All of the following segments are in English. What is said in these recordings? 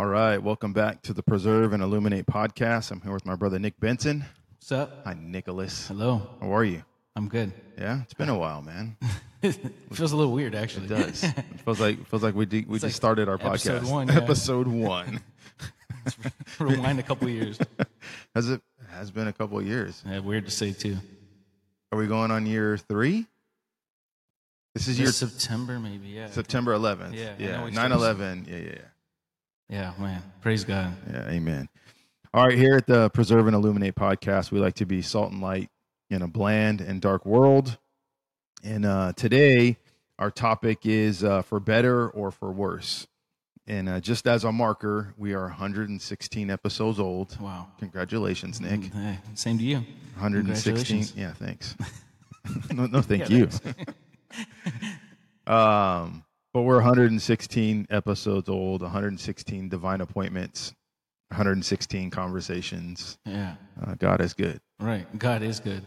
All right, welcome back to the Preserve and Illuminate podcast. I'm here with my brother Nick Benson. What's up? Hi, Nicholas. Hello. How are you? I'm good. Yeah, it's been a while, man. it feels a little weird, actually. It does. it feels like feels like we de- we just like started our podcast episode podcast. one, yeah. Episode one. Rewind a couple years. Has it has been a couple of years? Yeah, weird to say too. Are we going on year three? This is year September, maybe. Yeah. September 11th. Yeah, yeah. know 9 11. Yeah, yeah, yeah. Man. Praise God. Yeah, amen. All right, here at the Preserve and Illuminate podcast, we like to be salt and light in a bland and dark world. And uh, today, our topic is uh, for better or for worse. And uh, just as a marker, we are 116 episodes old. Wow. Congratulations, Nick. Hey, same to you. 116. Yeah, thanks. no, no, thank Yeah, you. um, but we're 116 episodes old, 116 divine appointments, 116 conversations. Yeah. Uh, God is good. Right. God is good.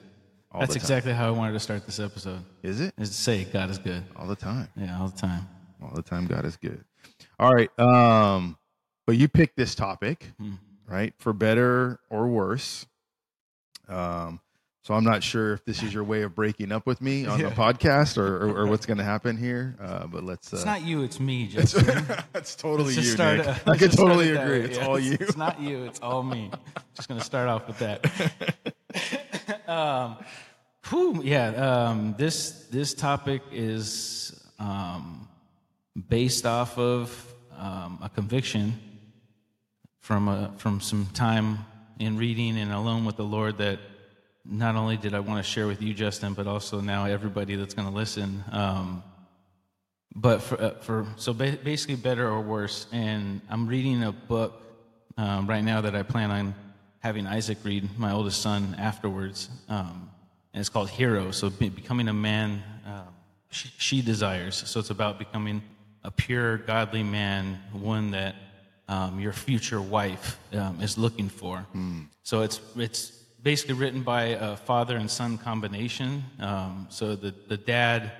All That's exactly how I wanted to start this episode. Is it? Is to say God is good. All the time. Yeah, all the time. All the time, God is good. All right. Um, but you picked this topic, Hmm. right? For better or worse. Um, so I'm not sure if this is your way of breaking up with me on the podcast or, or, or what's going to happen here. Uh, but let's. Uh, It's not you, it's me, Justin. That's totally Let's you, start, Nick. uh, I can totally agree. way. It's Yeah, all you. It's not you, it's all me. Just going to start off with that. um, whew, yeah, um, this, this topic is um, based off of um, a conviction from, a, from some time in reading and alone with the Lord that not only did I want to share with you, Justin, but also now everybody that's going to listen. Um, but for, uh, for so ba- basically better or worse and i'm reading a book um, right now that i plan on having isaac read my oldest son afterwards um, and it's called hero so be- becoming a man um, she, she desires so it's about becoming a pure godly man one that um, your future wife um, is looking for so it's it's basically written by a father and son combination um, so the, the dad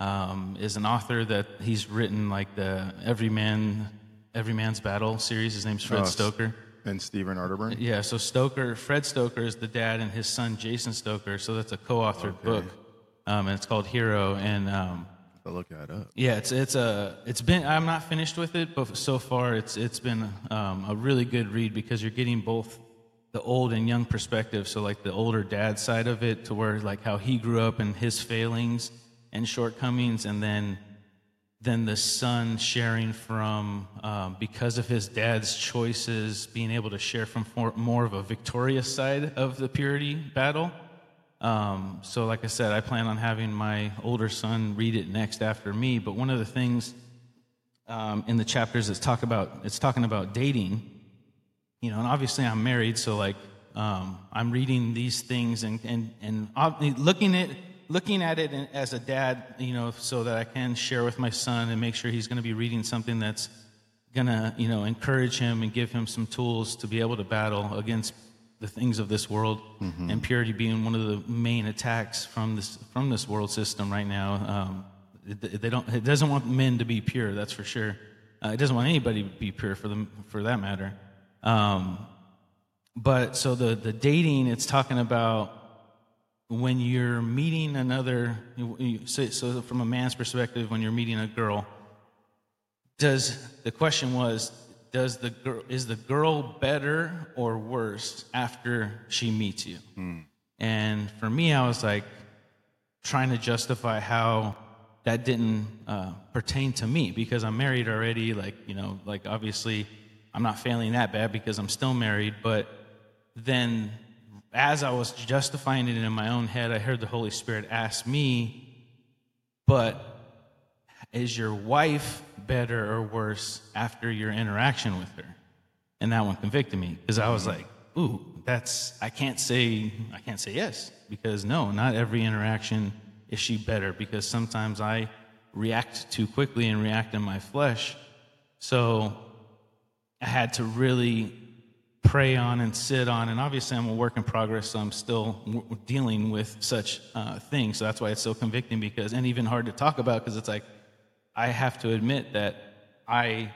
um, is an author that he's written like the Every Man, Every Man's Battle series. His name's Fred Oh, Stoeker. And Stephen Arterburn. Yeah, so Stoeker, Fred Stoeker is the dad, and his son Jasen Stoeker. So that's a co-authored book, um, and it's called Hero. And um, I'll look that up. yeah, it's it's a it's been I'm not finished with it, but so far it's it's been um, a really good read because you're getting both the old and young perspective. So like the older dad side of it, to where like how he grew up and his failings and shortcomings, and then then the son sharing from um, because of his dad's choices, being able to share from more of a victorious side of the purity battle. Um, so, like I said, I plan on having my older son read it next after me. But one of the things um, in the chapters it's talk about it's talking about dating, you know, and obviously I'm married, so like um, I'm reading these things and and and looking at looking at it as a dad, you know, so that I can share with my son and make sure he's going to be reading something that's gonna you know encourage him and give him some tools to be able to battle against the things of this world and purity being one of the main attacks from this from this world system right now. Um, it, they don't it doesn't want men to be pure that's for sure. Uh, it doesn't want anybody to be pure for them for that matter um, but so the the dating it's talking about when you're meeting another so, so from a man's perspective when you're meeting a girl does the question was does the girl is the girl better or worse after she meets you? And for me i was like trying to justify how that didn't uh, pertain to me because i'm married already like you know like obviously i'm not failing that bad because i'm still married but then as i was justifying it in my own head i heard the holy spirit ask me but is your wife better or worse after your interaction with her? And that one convicted me because I was like, ooh, that's I can't say I can't say yes because no, not every interaction is she better because sometimes I react too quickly and react in my flesh. So I had to really pray on and sit on. And obviously, I'm a work in progress, so I'm still w- dealing with such uh, things. So that's why it's so convicting because, and even hard to talk about because it's like, I have to admit that I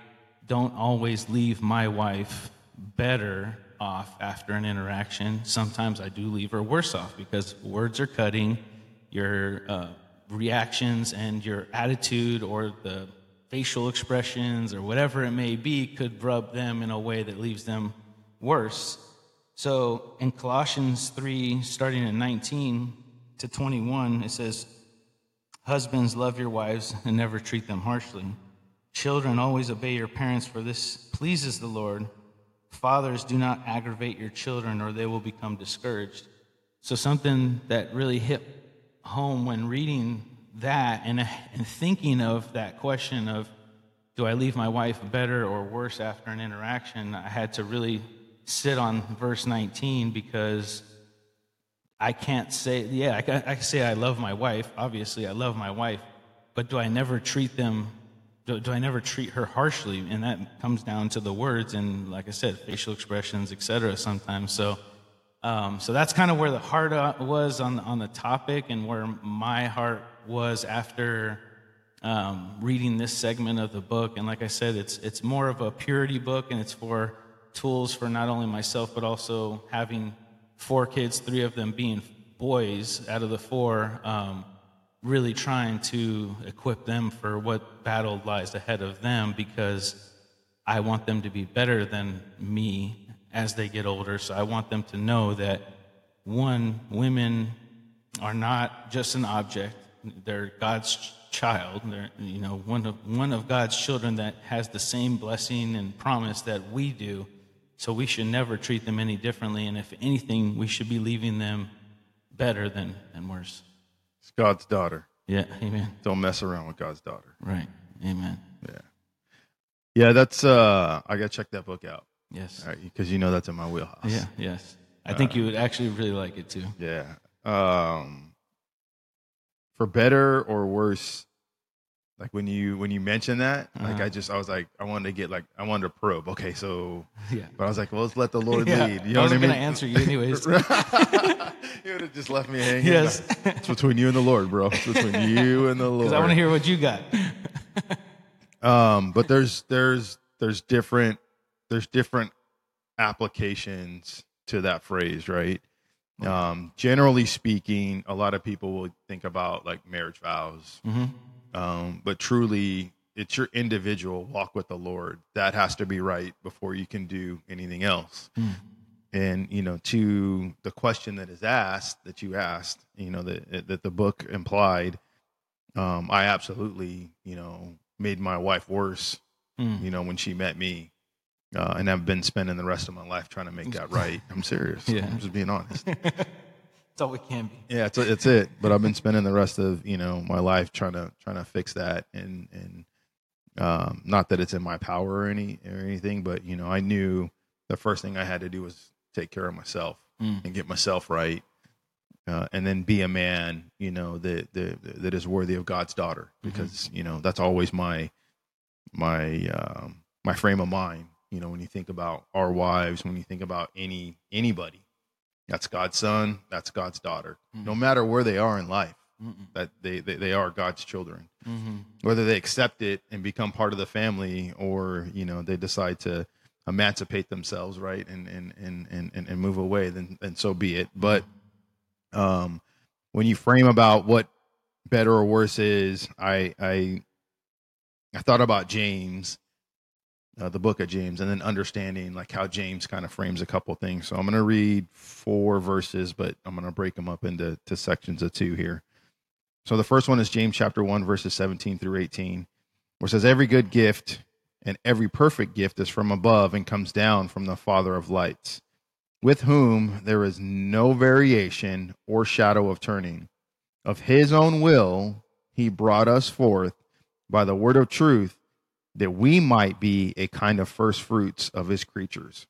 don't always leave my wife better off after an interaction. Sometimes I do leave her worse off because words are cutting, your uh, reactions and your attitude or the facial expressions or whatever it may be could rub them in a way that leaves them worse. So in Colossians 3, starting at 19 to 21, it says, Husbands, love your wives and never treat them harshly. Children, always obey your parents, for this pleases the Lord. Fathers, do not aggravate your children, or they will become discouraged. So, something that really hit home when reading that and, and thinking of that question of, do I leave my wife better or worse after an interaction? I had to really sit on verse 19 because I can't say, yeah, I can, I can say I love my wife. Obviously, I love my wife, but do I never treat them? Do, do I never treat her harshly? And that comes down to the words and, like I said, facial expressions, etc. Sometimes. So, um, so that's kind of where the heart uh, was on on the topic, and where my heart was after um, reading this segment of the book. And like I said, it's it's more of a purity book, and it's for tools for not only myself but also having four kids, three of them being boys out of the four, um, really trying to equip them for what battle lies ahead of them because I want them to be better than me as they get older. So I want them to know that one, women are not just an object, they're God's child. They're, you know, one of, one of God's children that has the same blessing and promise that we do. So we should never treat them any differently. And if anything, we should be leaving them better than, than worse. It's God's daughter. Yeah, amen. Don't mess around with God's daughter. Right, amen. Yeah. Yeah, that's uh I gotta check that book out. Yes. All right, because you know that's in my wheelhouse. Yeah, yes. I think you would actually really like it too. Yeah. Um for better or worse, like when you when you mentioned that, like Uh-huh. I just I was like I wanted to get like I wanted to probe. Okay, so Yeah. but I was like, well, let's let the Lord Yeah, lead. You know I what I wasn't mean? going to answer you anyways. you would have just left me hanging. Yes. It's between you and the Lord, bro. It's between you and the Lord. Because I want to hear what you got. Um, but there's there's there's different there's different applications to that phrase, right? Um, generally speaking, a lot of people will think about like marriage vows, hmm um, but truly, it's your individual walk with the Lord that has to be right before you can do anything else. Mm. And you know, to the question that is asked, that you asked, you know, that that the book implied, um, I absolutely, you know, made my wife worse Mm. you know, when she met me. Uh, and I've been spending the rest of my life trying to make that right. I'm serious. Yeah. I'm just being honest. It's all we can be. Yeah, it's, it's it. But I've been spending the rest of you know my life trying to trying to fix that, and and um, not that it's in my power or any or anything, but you know I knew the first thing I had to do was take care of myself Mm. and get myself right, uh, and then be a man, you know that that that is worthy of God's daughter, because you know that's always my my um, my frame of mind. You know, when you think about our wives, when you think about any anybody, that's God's son, that's God's daughter. No matter where they are in life, Mm-mm. that they, they they are God's children. Mm-hmm. Whether they accept it and become part of the family, or you know they decide to emancipate themselves, right, and and and and, and, and move away, then then so be it. But um, when you frame about what better or worse is, I I I thought about James, uh, the book of James, and then understanding like how James kind of frames a couple things. So I'm going to read four verses, but I'm going to break them up into to sections of two here. So the first one is James chapter one, verses 17 through 18, where it says, "Every good gift and every perfect gift is from above and comes down from the Father of lights." with whom there is no variation or shadow of turning. Of his own will, he brought us forth by the word of truth, that we might be a kind of first fruits of his creatures.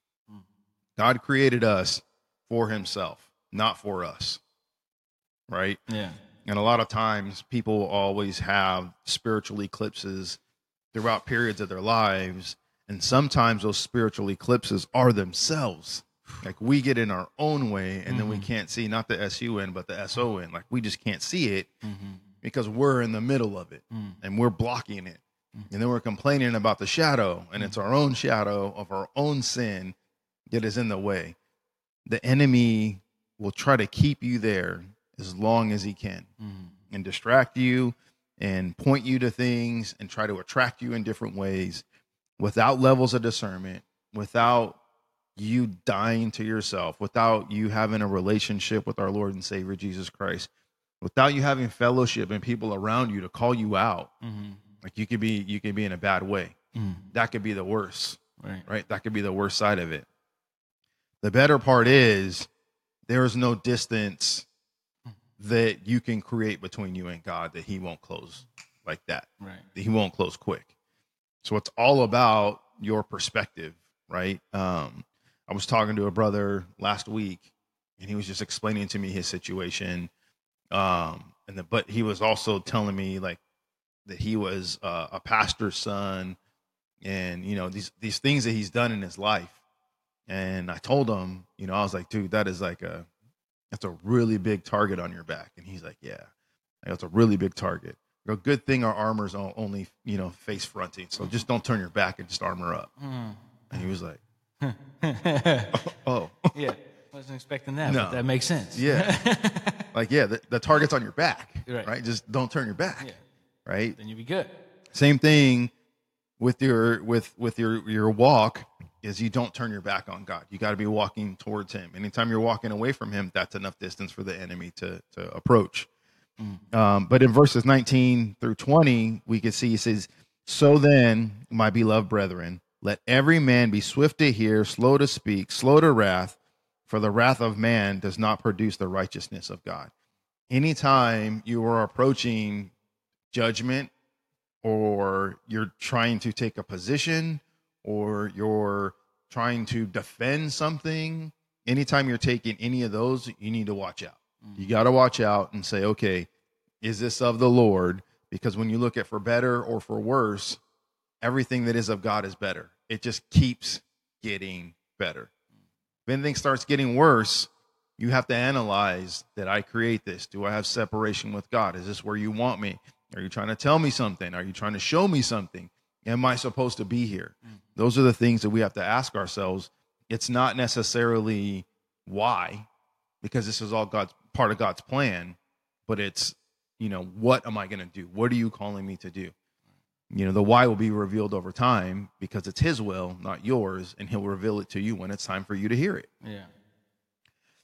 God created us for himself, not for us. Right? Yeah. And a lot of times people always have spiritual eclipses throughout periods of their lives. And sometimes those spiritual eclipses are themselves. Like we get in our own way and then we can't see not the S U N, but the S O N. Like we just can't see it Mm-hmm. because we're in the middle of it Mm. and we're blocking it. And then we're complaining about the shadow, and it's our own shadow of our own sin that is in the way. The enemy will try to keep you there as long as he can and distract you and point you to things and try to attract you in different ways without levels of discernment, without you dying to yourself, without you having a relationship with our Lord and Savior Jesus Christ, without you having fellowship and people around you to call you out. Mm-hmm. Like you could be you could be in a bad way. Mm. That could be the worst, Right. right? That could be the worst side of it. The better part is there is no distance that you can create between you and God that he won't close like that. Right. That he won't close quick. So it's all about your perspective, right? Um, I was talking to a brother last week and he was just explaining to me his situation. Um, and the, but he was also telling me like that he was uh, a pastor's son and you know these these things that he's done in his life and i told him you know i was like dude that is like a that's a really big target on your back and he's like yeah that's a really big target a good thing our armor's only you know face fronting so just don't turn your back and just armor up Mm. and he was like oh yeah. Wasn't expecting that, No. but that makes sense. yeah like yeah the, the target's on your back Right. right just don't turn your back Yeah. Right? Then you'd be good. same thing with your with with your your walk is you don't turn your back on god. You got to be walking towards him. Anytime you're walking away from him that's enough distance for the enemy to to approach. Um, but in verses 19 through 20 we can see he says so then my beloved brethren let every man be swift to hear slow to speak slow to wrath for the wrath of man does not produce the righteousness of god. Anytime you are approaching judgment or you're trying to take a position or you're trying to defend something anytime you're taking any of those you need to watch out mm. you got to watch out and say okay is this of the lord because when you look at for better or for worse everything that is of god is better it just keeps getting better if anything starts getting worse you have to analyze that I create this. Do I have separation with God? Is this where you want me? Are you trying to tell me something? Are you trying to show me something? Am I supposed to be here? Mm-hmm. Those are the things that we have to ask ourselves. It's not necessarily why, because this is all God's part of God's plan, but it's, you know, what am I going to do? What are you calling me to do? You know, the why will be revealed over time because it's His will, not yours, and He'll reveal it to you when it's time for you to hear it. Yeah.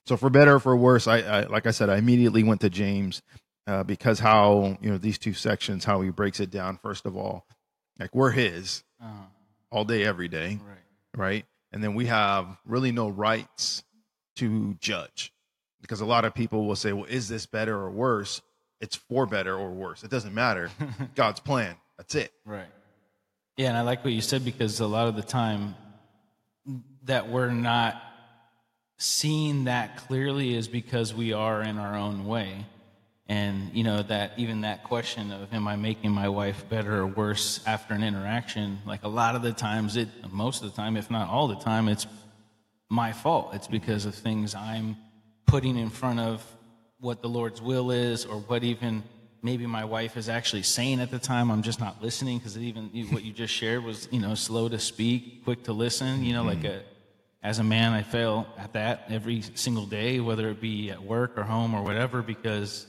So for better or for worse, I, I like I said, I immediately went to James uh, because how you know these two sections, how he breaks it down. First of all, like we're his Uh-huh. all day, every day, Right. right? And then we have really no rights to judge because a lot of people will say, "Well, is this better or worse?" It's for better or worse. It doesn't matter. God's plan. That's it. Right. Yeah, and I like what you said because a lot of the time that we're not seeing that clearly is because we are in our own way. And you know that even that question of am I making my wife better or worse after an interaction, like a lot of the times it most of the time, if not all the time, it's my fault. It's because of things I'm putting in front of what the Lord's will is, or what even maybe my wife is actually saying at the time. I'm just not listening because even what you just shared was, you know, slow to speak, quick to listen. You know, like mm-hmm. a, as a man, I fail at that every single day, whether it be at work or home or whatever, because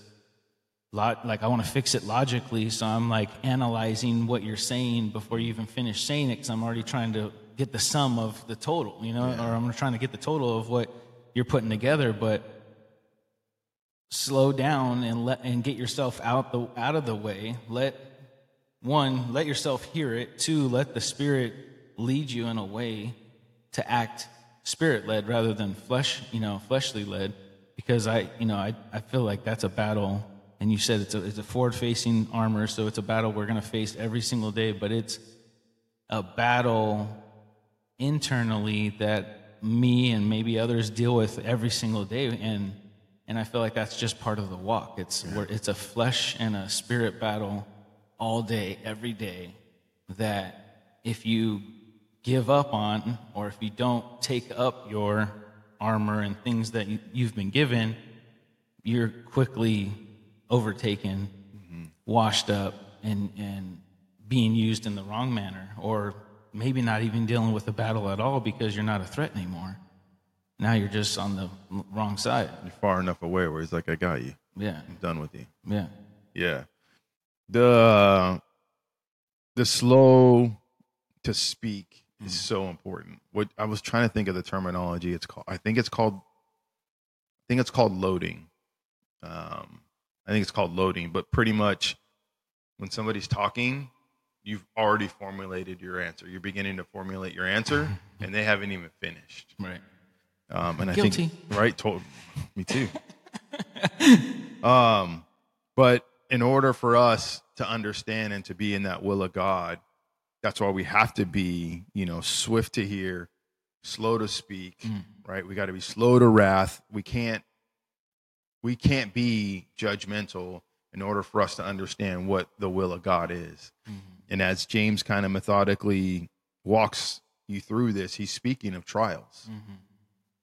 like I want to fix it logically, so I'm like analyzing what you're saying before you even finish saying it, because I'm already trying to get the sum of the total, you know, or I'm trying to get the total of what you're putting together. But slow down and let and get yourself out the out of the way. Let one let yourself hear it. Two, let the Spirit lead you in a way to act spirit led rather than flesh, you know, fleshly led. Because I, you know, I, I feel like that's a battle. And you said it's a, it's a forward facing armor, so it's a battle we're going to face every single day, but it's a battle internally that me and maybe others deal with every single day. And, and I feel like that's just part of the walk. It's, it's a flesh and a spirit battle all day, every day, that if you give up on, or if you don't take up your armor and things that you, you've been given, you're quickly overtaken, mm-hmm. washed up, and, and being used in the wrong manner, or maybe not even dealing with the battle at all because you're not a threat anymore. Now you're just on the wrong side. You're far enough away where he's like, I got you. Yeah, I'm done with you. yeah, Yeah. The uh, the slow to speak is mm. so important. What I was trying to think of the terminology. It's called. I think it's called. I think it's called loading. Um, I think it's called loading. But pretty much, when somebody's talking, you've already formulated your answer. You're beginning to formulate your answer, and they haven't even finished. right. Um, and I Guilty. think right, told me too. um, but in order for us to understand and to be in that will of God, that's why we have to be, you know, swift to hear, slow to speak, right? We got to be slow to wrath. We can't, we can't be judgmental in order for us to understand what the will of God is. Mm-hmm. And as James kind of methodically walks you through this, he's speaking of trials. Mm-hmm.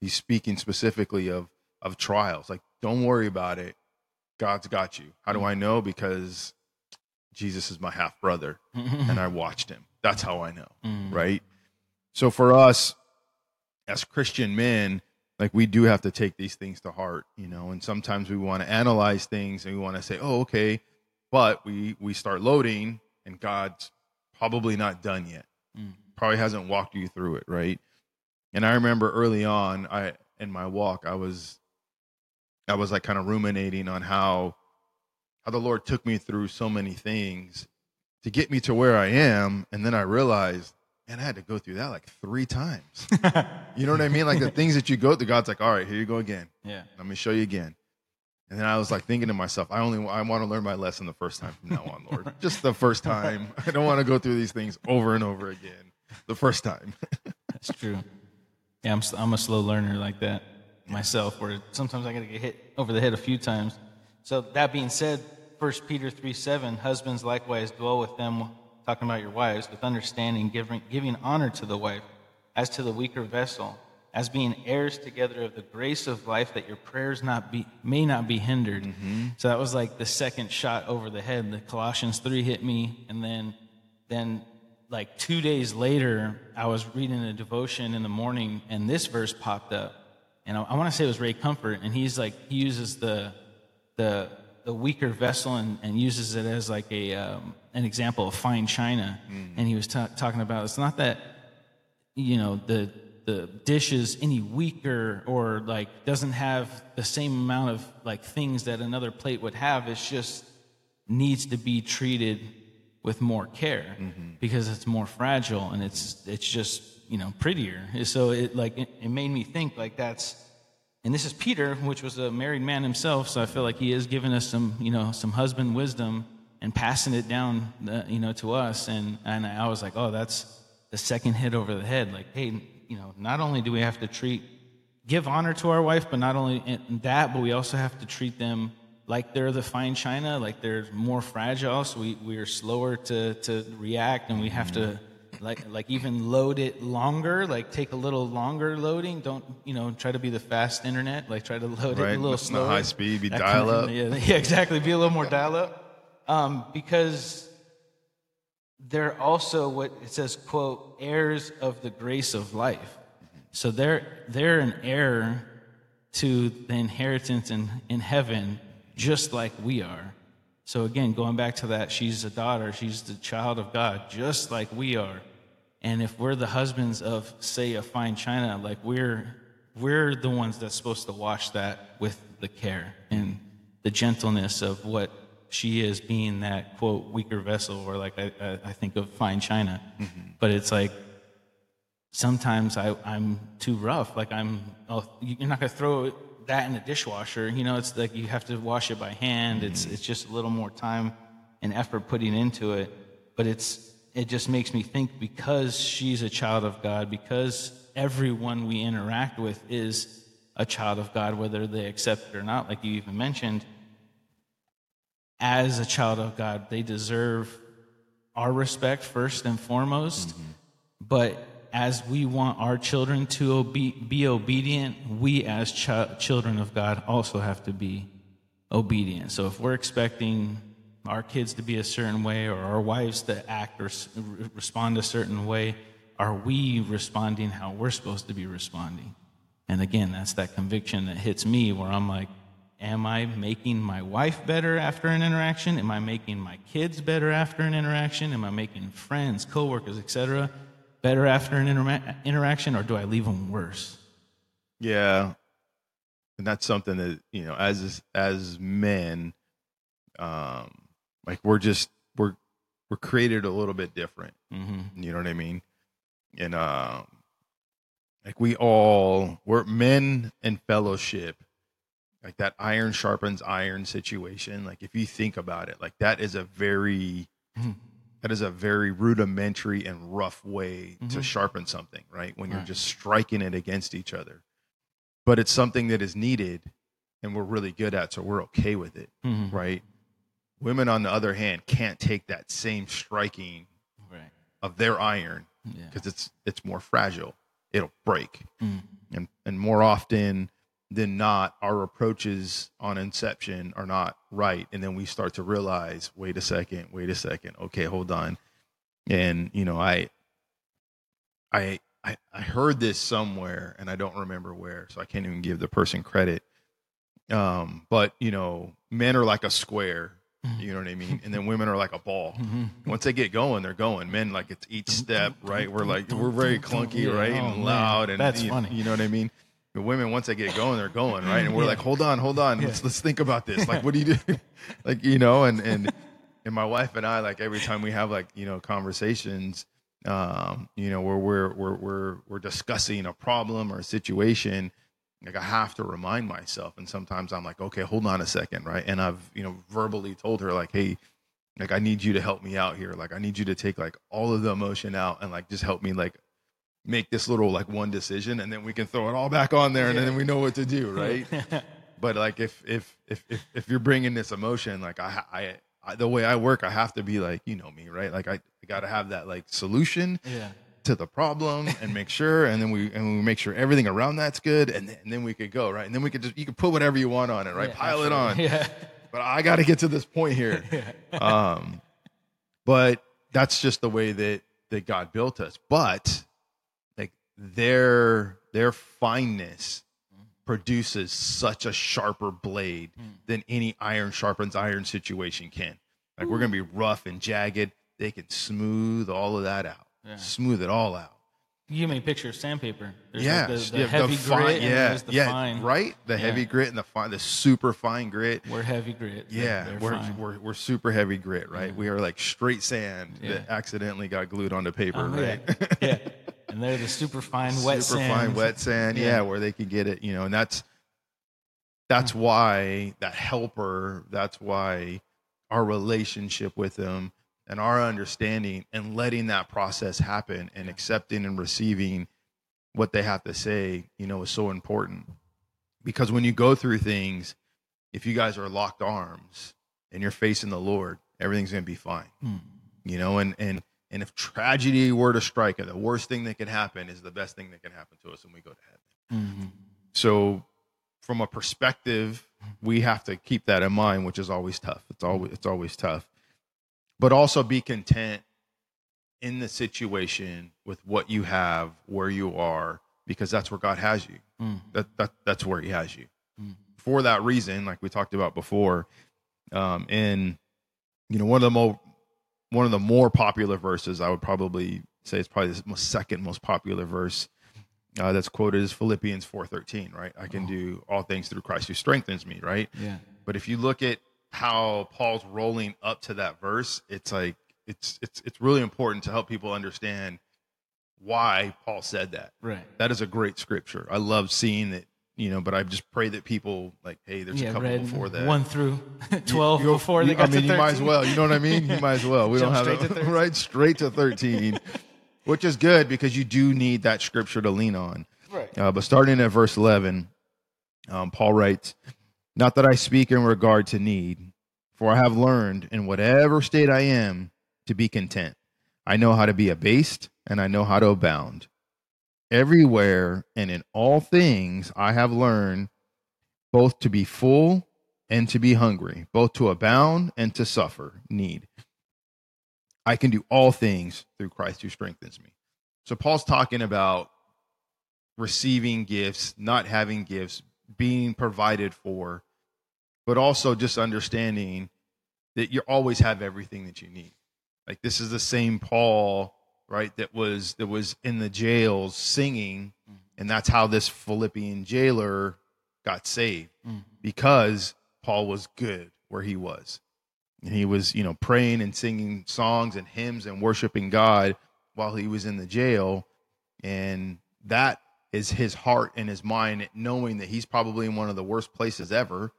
He's speaking specifically of of trials. Like don't worry about it. God's got you. How do mm-hmm. i know? Because jesus is my half brother and i watched him. That's how i know right? So for us as christian men like we do have to take these things to heart you know and sometimes we want to analyze things and we want to say oh okay but we we start loading and god's probably not done yet. Mm. Probably hasn't walked you through it right? And I remember early on, I in my walk, I was, I was like kind of ruminating on how, how the Lord took me through so many things to get me to where I am, and then I realized, man, I had to go through that like three times. you know what I mean? Like the things that you go through, God's like, all right, here you go again. Yeah. Let me show you again. And then I was like thinking to myself, I only I want to learn my lesson the first time from now on, Lord. Just the first time. I don't want to go through these things over and over again. The first time. That's true. Yeah, I'm, I'm a slow learner like that myself, where sometimes I got to get hit over the head a few times. So that being said, 1 Peter 3 7, husbands likewise dwell with them, talking about your wives, with understanding, giving, giving honor to the wife as to the weaker vessel, as being heirs together of the grace of life, that your prayers not be, may not be hindered. So that was like the second shot over the head. The Colossians 3 hit me, and then, then like two days later, I was reading a devotion in the morning, and this verse popped up. And I, I want to say it was Ray Comfort, and he's like, he uses the, the, the weaker vessel and, and uses it as like a, um, an example of fine china. Hmm. And he was ta- talking about it's not that, you know, the, the dish is any weaker or like doesn't have the same amount of like things that another plate would have. It's just needs to be treated with more care mm-hmm. because it's more fragile and it's it's just you know prettier so it like it, it made me think like that's and this is peter which was a married man himself so i feel like he is giving us some you know some husband wisdom and passing it down uh, you know to us and and i was like oh that's the second hit over the head like hey you know not only do we have to treat give honor to our wife but not only in that but we also have to treat them like they're the fine china, like they're more fragile, so we, we are slower to, to react and we have to like like even load it longer, like take a little longer loading. Don't you know, try to be the fast internet, like try to load it Right, a little slower. high speed, be That dial kind of- up. Yeah, yeah, exactly. Be a little more dial up. Um, because they're also what it says, quote, heirs of the grace of life. So they're they're an heir to the inheritance in, in heaven, just like we are. So again, going back to that, she's a daughter, she's the child of God, just like we are. And if we're the husbands of, say, a fine china, like we're we're the ones that's supposed to wash that with the care and the gentleness of what she is being that quote weaker vessel or like I, I, think of fine china. Mm-hmm. But it's like sometimes I, I'm too rough. Like I'm, oh, you're not gonna throw that in the dishwasher. You know, it's like you have to wash it by hand. It's mm-hmm. it's just a little more time and effort putting into it. But it's it just makes me think because she's a child of God, because everyone we interact with is a child of God, whether they accept it or not. Like you even mentioned, as a child of God, they deserve our respect first and foremost. Mm-hmm. But as we want our children to obe- be obedient, we as chi- children of God also have to be obedient. So if we're expecting our kids to be a certain way or our wives to act or s- respond a certain way, are we responding how we're supposed to be responding? And again, that's that conviction that hits me where I'm like, am I making my wife better after an interaction? Am I making my kids better after an interaction? Am I making friends, coworkers, etc., better after an intera- interaction, or do I leave them worse? Yeah. And that's something that, you know, as as men, um, like we're just we're we're created a little bit different. Mm-hmm. You know what I mean? And um like we all we're men in fellowship. Like that iron sharpens iron situation. Like if you think about it, like that is a very that is a very rudimentary and rough way to Mhm. sharpen something, right? When you're Right. just striking it against each other. But it's something that is needed and we're really good at, so we're okay with it, Mm-hmm. right? Women, on the other hand, can't take that same striking Right. of their iron Yeah. because it's it's more fragile. It'll break. Mm. And and more often than not, our approaches on inception are not right. And then we start to realize, wait a second, wait a second, okay, hold on. And you know, I I I, I heard this somewhere and I don't remember where, so I can't even give the person credit. Um, but you know, men are like a square, you know what I mean? And then women are like a ball Mm-hmm. once they get going, they're going. Men like it's each step, right? We're like we're very clunky, Yeah. right, Oh, and loud, and That's you, funny. You know what I mean? The women once they get going, they're going, right? And we're like, hold on, hold on, let's let's think about this. Like, what do you do? like, you know, and and and my wife and I, like every time we have like you know conversations, um, you know, where we're we're we're we're discussing a problem or a situation. Like I have to remind myself, and sometimes I'm like, okay, hold on a second, right? And I've you know verbally told her like, hey, like i need you to help me out here like i need you to take like all of the emotion out and like just help me like make this little like one decision and then we can throw it all back on there and then we know what to do right but like if if if if, if you're bringing this emotion like I, I i the way i work i have to be like you know me right like i, I gotta have that like solution Yeah. to the problem and make sure and then we and we make sure everything around that's good and then, and then we could go right and then we could just you could put whatever you want on it right Yeah, pile it on. Yeah. but I got to get to this point here. um, but that's just the way that that God built us. But their their fineness produces such a sharper blade hmm. than any iron sharpens iron situation can. Like we're hmm. gonna be rough and jagged. They can smooth all of that out. Yeah. Smooth it all out. You a picture sandpaper. There's yeah, like the, the yeah, heavy fine- grit and yeah, the yeah, fine. right. The heavy grit and the fine, the super fine grit. We're heavy grit. Yeah, they're we're, fine. we're we're super heavy grit, right? We are like straight sand that accidentally got glued onto paper, Oh, right? yeah. And they're the super fine wet sand. super sand. fine wet sand, yeah. Yeah. where they can get it, you know, and that's that's why that helper, that's why our relationship with them and our understanding and letting that process happen and accepting and receiving what they have to say, you know, is so important. Because when you go through things, if you guys are locked arms and you're facing the Lord, everything's going to be fine. Hmm. You know, and and and if tragedy were to strike, the worst thing that could happen is the best thing that can happen to us when we go to heaven. Mhm. So, from a perspective, we have to keep that in mind, which is always tough. It's always it's always tough, but also be content in the situation with what you have, where you are, because that's where God has you. Mm. That that that's where He has you. Mm. For that reason, like we talked about before, um, in you know one of the more one of the more popular verses, I would probably say it's probably the most second most popular verse uh, that's quoted is Philippians four thirteen. Right, I can do all things through Christ who strengthens me. Right, Yeah. but if you look at how Paul's rolling up to that verse, it's like it's it's it's really important to help people understand why Paul said that. Right. That is a great scripture. I love seeing it, you know, but I just pray that people like, hey, there's a couple before that. one through twelve You- before you- they got I mean, to you might as well. You know what I mean? You might as well. We don't have straight to, to 13. right straight to 13, which is good because you do need that scripture to lean on. Right. Uh, but starting at verse 11, um, Paul writes, Not that I speak in regard to need, for I have learned in whatever state I am to be content. I know how to be abased, and I know how to abound. Everywhere and in all things I have learned both to be full and to be hungry, both to abound and to suffer need. I can do all things through Christ who strengthens me. So Paul's talking about receiving gifts, not having gifts, being provided for, but also just understanding that you always have everything that you need. Like this is the same Paul, right, that was that was in the jails singing, mm-hmm. and that's how this Philippian jailer got saved mm-hmm. because Paul was good where he was. And he was, you know, praying and singing songs and hymns and worshiping God while he was in the jail. And that is his heart and his mind, knowing that he's probably in one of the worst places ever,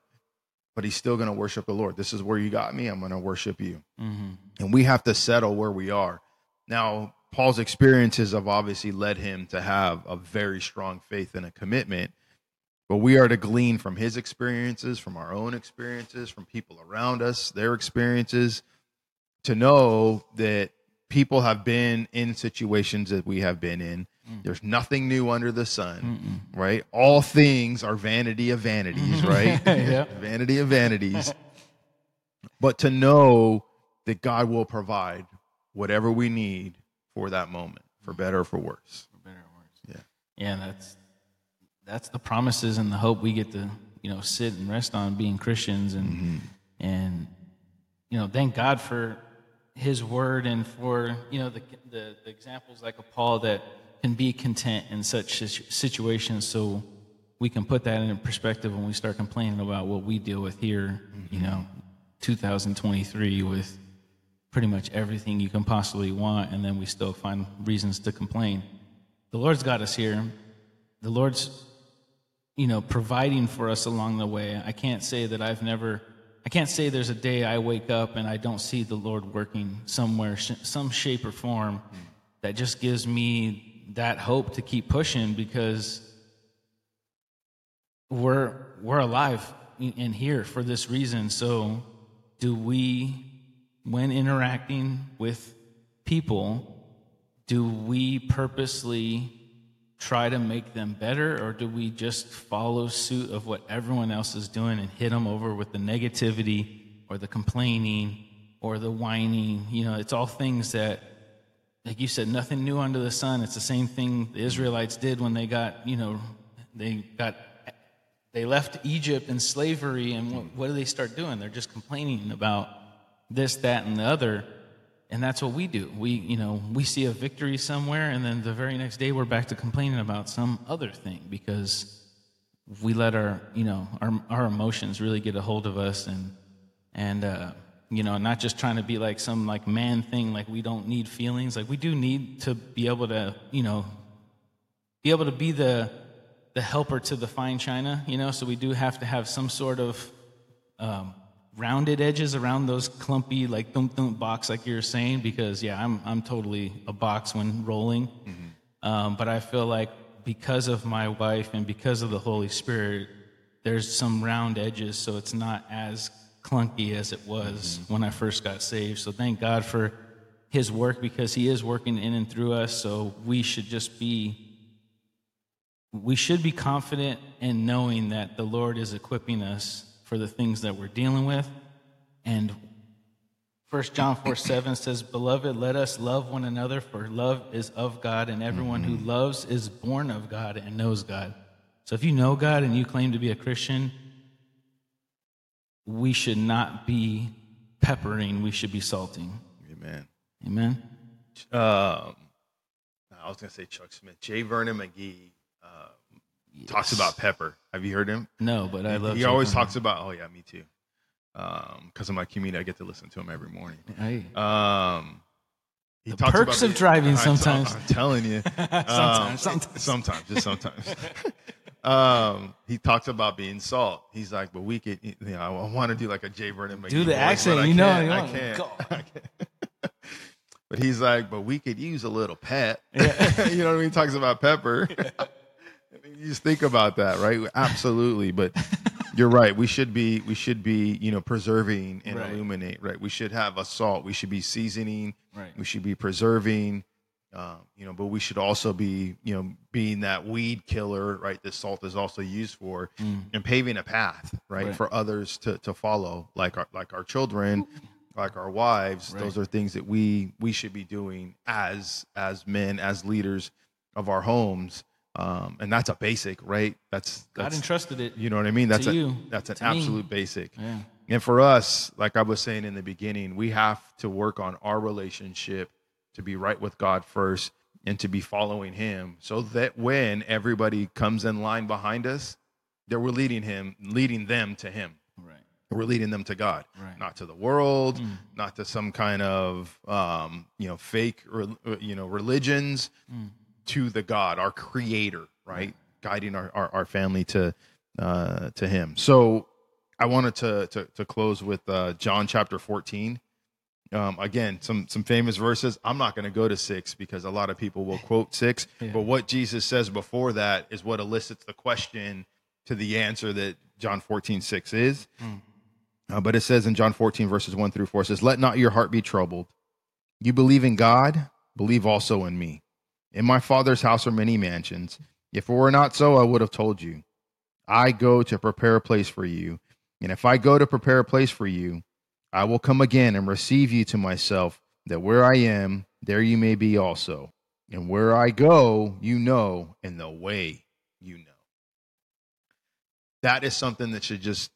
but he's still going to worship the Lord. This is where you got me. I'm going to worship you. Mm-hmm. And we have to settle where we are. Now, Paul's experiences have obviously led him to have a very strong faith and a commitment. But we are to glean from his experiences, from our own experiences, from people around us, their experiences, to know that people have been in situations that we have been in. Mm. There's nothing new under the sun, right? All things are vanity of vanities, right? Vanity of vanities. but to know that God will provide whatever we need for that moment, for mm-hmm. better or for worse. For better or worse. Yeah. Yeah, that's that's the promises and the hope we get to you know sit and rest on being Christians and mm-hmm. and you know thank God for His Word and for you know the the, the examples like of Paul that can be content in such situ- situations so we can put that in perspective when we start complaining about what we deal with here you mm-hmm. know 2023 with pretty much everything you can possibly want and then we still find reasons to complain the Lord's got us here the Lord's, you know, providing for us along the way. I can't say that I've never, I can't say there's a day I wake up and I don't see the Lord working somewhere, some shape or form that just gives me that hope to keep pushing because we're we're alive in here for this reason. So, do we, when interacting with people, do we purposely try to make them better or do we just follow suit of what everyone else is doing and hit them over with the negativity or the complaining or the whining? You know it's all things that like you said nothing new under the sun. It's the same thing the israelites did when they got you know they got they left egypt in slavery and what, what do they start doing? They're just complaining about this that and the other. And that's what we do. We you know we see a victory somewhere and then the very next day we're back to complaining about some other thing because we let our you know our, our emotions really get a hold of us and and uh you know not just trying to be like some like man thing like we don't need feelings. Like we do need to be able to you know be able to be the the helper to the fine china you know? So we do have to have some sort of um, rounded edges around those clumpy like thump thump box like you're saying because yeah i'm i'm totally a box when rolling. Um, but i feel like because of my wife and because of the holy spirit there's some round edges so it's not as clunky as it was when i first got saved. So thank god for his work because he is working in and through us. So we should just be we should be confident in knowing that the Lord is equipping us for the things that we're dealing with. And 1 John 4 7 says, Beloved, let us love one another, for love is of God, and everyone who loves is born of God and knows God. So if you know God and you claim to be a Christian, we should not be peppering, we should be salting. Amen. Amen? um, I was gonna say Chuck Smith. J. Vernon McGee talks about pepper. Have you heard him? No, but I love he Jay always talks about. Oh yeah, me too. Because of my community, I get to listen to him every morning. Hey. Um, he The perks of driving I- sometimes. I'm telling you. Sometimes, Um, sometimes. sometimes, just sometimes. um, he talks about being salt. He's like, but we could, you know, I want to do like a Jay Vernon. McGee Do the voice, accent, I you know, can't, you I can't. I can't. But he's like, but we could use a little pep. you know what I mean? He talks about pepper. you just think about that, right? Absolutely. But you're right. We should be, we should be, you know, preserving and Right. illuminate, right? We should have a salt. We should be seasoning. Right. We should be preserving. Um, you know, but we should also be, you know, being that weed killer, right? That salt is also used for, and paving a path, right, Right. for others to to follow, like our like our children, like our wives. Right. Those are things that we we should be doing as as men, as leaders of our homes, um, and that's a basic, right? That's God entrusted it. you know what I mean. That's a you, that's an to me. absolute basic. Yeah. And for us, like I was saying in the beginning, we have to work on our relationship to be right with God first and to be following Him so that when everybody comes in line behind us, that we're leading Him, leading them to Him. Right. We're leading them to God, Right. Mm. not to the world, not to some kind of, um, you know, fake, re- you know, religions, Mm. To the God, our Creator, right, guiding our, our, our family to uh, to Him. So I wanted to to, to close with uh, John chapter fourteen. Um, again, some some famous verses. I'm not going to go to six because a lot of people will quote six, but what Jesus says before that is what elicits the question to the answer that John 14, 6 is. Uh, but it says in John 14, verses 1 through 4, it says, Let not your heart be troubled. You believe in God, believe also in me. In my Father's house are many mansions. If it were not so, I would have told you. I go to prepare a place for you. And if I go to prepare a place for you, I will come again and receive you to myself, that where I am, there you may be also. And where I go, you know, and the way you know. That is something that should just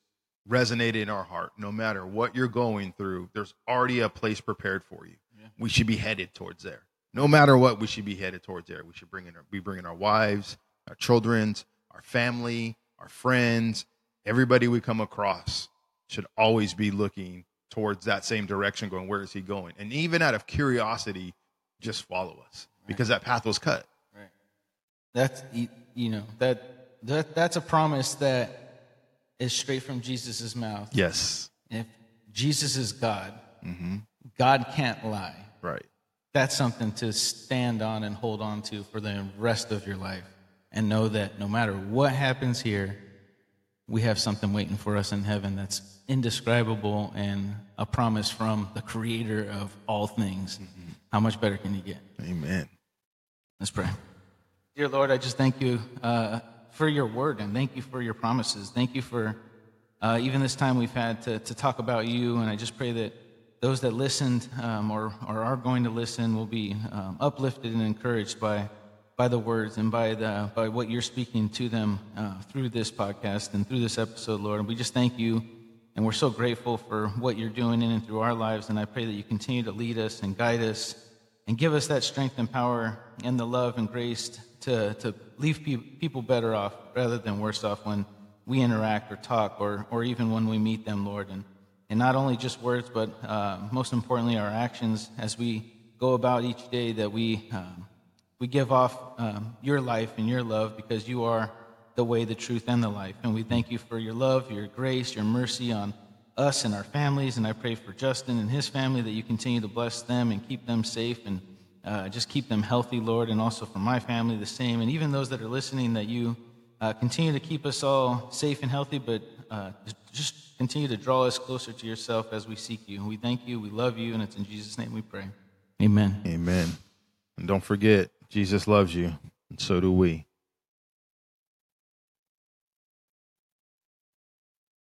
resonate in our heart. No matter what you're going through, there's already a place prepared for you. Yeah. We should be headed towards there. No matter what, we should be headed towards there. We should bring in our, be bringing our wives, our children's, our family, our friends, everybody we come across should always be looking towards that same direction, going, where is he going? And even out of curiosity, just follow us because that path was cut. Right. That's you know that that that's a promise that is straight from Jesus' mouth. Yes. If Jesus is God, mm-hmm. God can't lie. Right. That's something to stand on and hold on to for the rest of your life, and know that no matter what happens here, we have something waiting for us in heaven that's indescribable and a promise from the Creator of all things. How much better can you get? Amen. Let's pray. Dear Lord, I just thank you uh, for your word and thank you for your promises. Thank you for uh, even this time we've had to, to talk about you. And I just pray that those that listened um, or, or are going to listen will be um, uplifted and encouraged by, by the words and by, the, by what you're speaking to them uh, through this podcast and through this episode, Lord. And we just thank you. And we're so grateful for what you're doing in and through our lives. And I pray that you continue to lead us and guide us and give us that strength and power and the love and grace to, to leave pe- people better off rather than worse off when we interact or talk or, or even when we meet them, Lord. And, and not only just words, but uh, most importantly, our actions as we go about each day that we, um, we give off um, your life and your love because you are the way, the truth, and the life. And we thank you for your love, your grace, your mercy on us and our families. And I pray for Justin and his family that you continue to bless them and keep them safe and uh, just keep them healthy, Lord. And also for my family, the same. And even those that are listening, that you uh, continue to keep us all safe and healthy, but uh, just continue to draw us closer to yourself as we seek you. We thank you, we love you, and it's in Jesus' name we pray. Amen. Amen. And don't forget, Jesus loves you, and so do we.